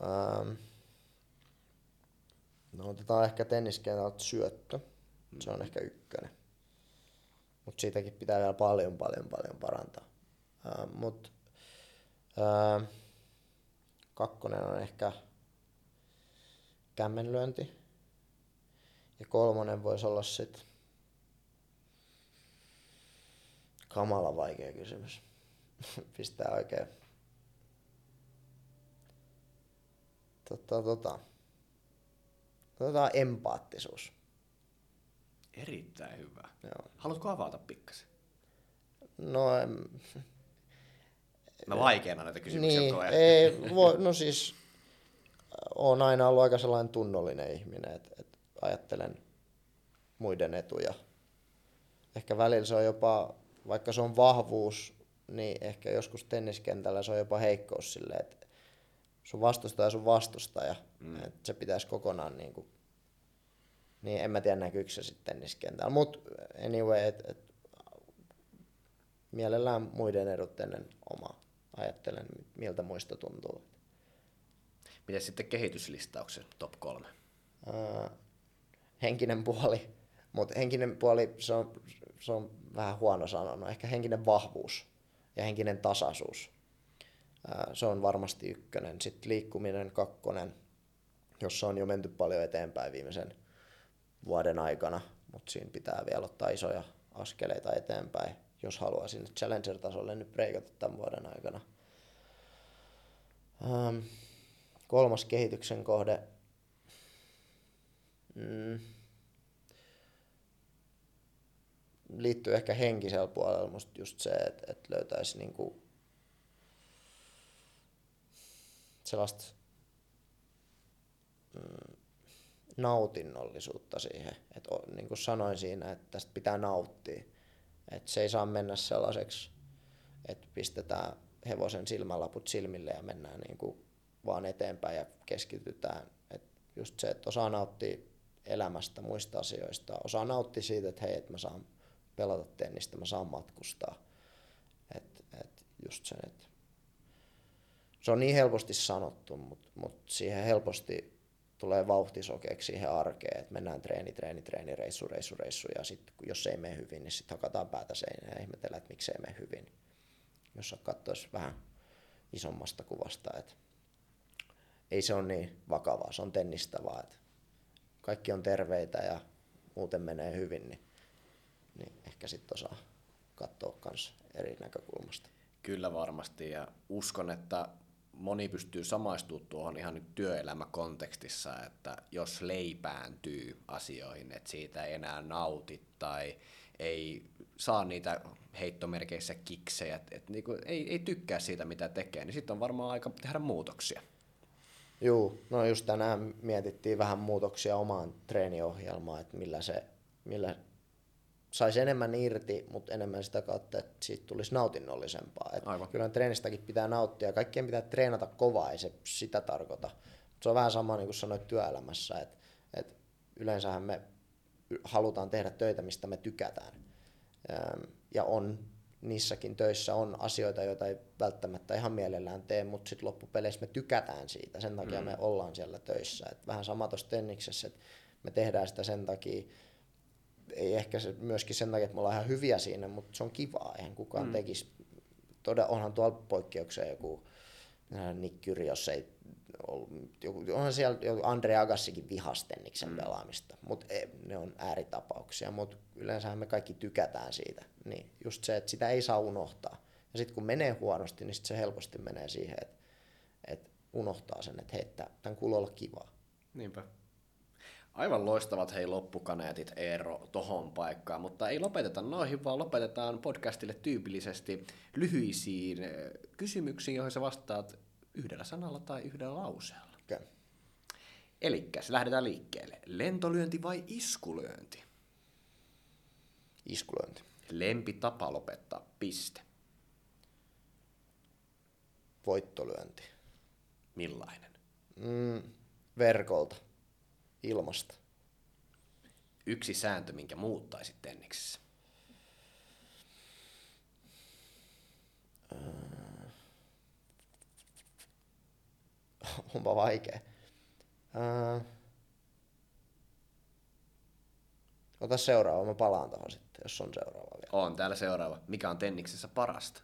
Ähm, no otetaan ehkä tenniskentältä syöttö. Se on ehkä ykkönen. Mutta siitäkin pitää vielä paljon, paljon, paljon parantaa. Uh, Mutta uh, kakkonen on ehkä kämmenlyönti. Ja kolmonen voisi olla sitten kamala vaikea kysymys. Pistää oikein. Tota, tota. Otetaan empaattisuus. Erittäin hyvä. Joo. Haluatko avata pikkasen? No, en... Mä vaikeana näitä kysymyksiä niin, ei, voi, no siis on aina ollut aika sellainen tunnollinen ihminen, että, että ajattelen muiden etuja. Ehkä välillä se on jopa, vaikka se on vahvuus, niin ehkä joskus tenniskentällä se on jopa heikkous silleen, että sun vastustaja sun vastustaja, mm. että se pitäisi kokonaan niin kuin niin en mä tiedä näkyykö se sitten tenniskentällä. Mutta anyway, et, et, mielellään muiden edut ennen omaa. Ajattelen, miltä muista tuntuu. Miten sitten kehityslistauksen top kolme? Uh, henkinen puoli, mutta henkinen puoli se on, se on vähän huono sanonut. Ehkä henkinen vahvuus ja henkinen tasaisuus. Uh, se on varmasti ykkönen. Sitten liikkuminen kakkonen, jossa on jo menty paljon eteenpäin viimeisen vuoden aikana, mutta siinä pitää vielä ottaa isoja askeleita eteenpäin, jos haluaa sinne Challenger-tasolle nyt breikata tämän vuoden aikana. Ähm, kolmas kehityksen kohde. Mm. Liittyy ehkä henkisellä puolella musta just se, että, että löytäisi niinku sellaista mm, nautinnollisuutta siihen. Et, niin kuin sanoin siinä, että tästä pitää nauttia. Et se ei saa mennä sellaiseksi, että pistetään hevosen silmälaput silmille ja mennään niin kuin vaan eteenpäin ja keskitytään. Et just se, että osaa nauttia elämästä, muista asioista, osaa nauttia siitä, että hei, että mä saan pelata tennistä, mä saan matkustaa. Et, et just sen, että se on niin helposti sanottu, mutta mut siihen helposti tulee vauhtisokeeksi siihen arkeen, että mennään treeni, treeni, treeni, reissu, reissu, reissu, ja sitten jos ei mene hyvin, niin sitten hakataan päätä seinään ja ihmetellään, että miksei mene hyvin. Jos katsoisi vähän isommasta kuvasta, että ei se ole niin vakavaa, se on tennistä vaan, että kaikki on terveitä ja muuten menee hyvin, niin, niin ehkä sitten osaa katsoa myös eri näkökulmasta. Kyllä varmasti ja uskon, että moni pystyy samaistumaan tuohon ihan nyt työelämäkontekstissa, että jos leipääntyy asioihin, että siitä ei enää nauti tai ei saa niitä heittomerkeissä kiksejä, että et niinku ei, ei tykkää siitä, mitä tekee, niin sitten on varmaan aika tehdä muutoksia. Joo, no just tänään mietittiin vähän muutoksia omaan treeniohjelmaan, että millä se, millä saisi enemmän irti, mutta enemmän sitä kautta, että siitä tulisi nautinnollisempaa. Et Aivan. Kyllä treenistäkin pitää nauttia. Kaikkien pitää treenata kovaa, ei se sitä tarkoita. Se on vähän sama niin kuin sanoit työelämässä, että, että yleensähän me halutaan tehdä töitä, mistä me tykätään. Ja on niissäkin töissä on asioita, joita ei välttämättä ihan mielellään tee, mutta sitten loppupeleissä me tykätään siitä, sen takia mm. me ollaan siellä töissä. Et vähän sama tuossa tenniksessä, että me tehdään sitä sen takia, ei ehkä se, myöskin sen takia, että me ollaan ihan hyviä siinä, mutta se on kivaa, eihän kukaan mm. tekisi. Todella, onhan tuolla poikkeuksia joku Nick jos ei ollut, joku, onhan siellä joku Andre Agassikin vihastenniksen mm. pelaamista, mutta ne on ääritapauksia, mutta yleensähän me kaikki tykätään siitä. Niin just se, että sitä ei saa unohtaa. Ja sitten kun menee huonosti, niin sit se helposti menee siihen, että, että unohtaa sen, että hei, tämän kuuluu olla kivaa. Niinpä. Aivan loistavat hei loppukaneetit Eero tohon paikkaan, mutta ei lopeteta noihin, vaan lopetetaan podcastille tyypillisesti lyhyisiin eh, kysymyksiin, joihin sä vastaat yhdellä sanalla tai yhdellä lauseella. Okay. Eli lähdetään liikkeelle. Lentolyönti vai iskulyönti? Iskulyönti. Lempi tapa lopettaa piste. Voittolyönti. Millainen? Mm, verkolta ilmasta. Yksi sääntö, minkä muuttaisit tenniksessä? Äh. Onpa vaikea. Äh. Ota seuraava, mä palaan tuohon sitten, jos on seuraava vielä. On täällä seuraava. Mikä on tenniksessä parasta?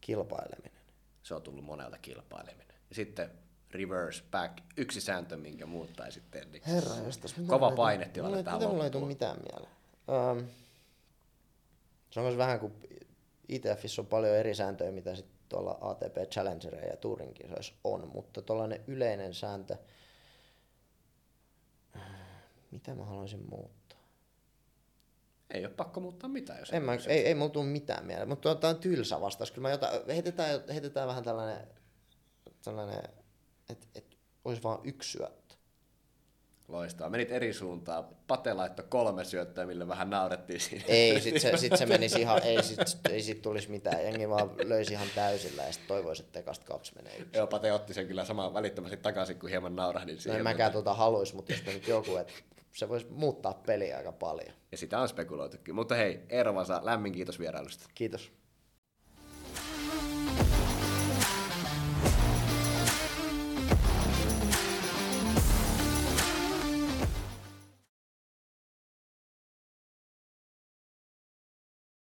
Kilpaileminen. Se on tullut monelta kilpaileminen. Ja sitten reverse back, yksi sääntö, minkä muuttaisi niin Herra, jostas, Kova painetilanne tähän Mitä mulla ei tule mitään mieleen? Um, se on myös vähän kuin ITFissä on paljon eri sääntöjä, mitä sitten tuolla ATP Challengereja ja Tourin kisoissa on, mutta tuollainen yleinen sääntö, mitä mä haluaisin muuttaa? Ei ole pakko muuttaa mitään, jos en mä, ei, ei mulla tule mitään mieleen, mutta tämä on tylsä vastaus. Kyllä mä jota, heitetään, heitetään vähän tällainen, tällainen että et olisi vain yksi syöttö. Loistaa. Menit eri suuntaan. Pate laittoi kolme syöttöä, millä vähän naurettiin siinä. Ei, sit se, sit se menisi ihan, ei sit, ei sit tulisi mitään. Jengi vaan löysi ihan täysillä ja sitten toivoisi, että tekasta kaksi menee yksi. Joo, Pate otti sen kyllä samaan välittömästi takaisin, kun hieman naurahdin siihen. No en mäkään mutta... tuota haluaisi, mutta jos nyt joku, että se voisi muuttaa peliä aika paljon. Ja sitä on spekuloitukin. Mutta hei, Eero Vasa, lämmin kiitos vierailusta. Kiitos.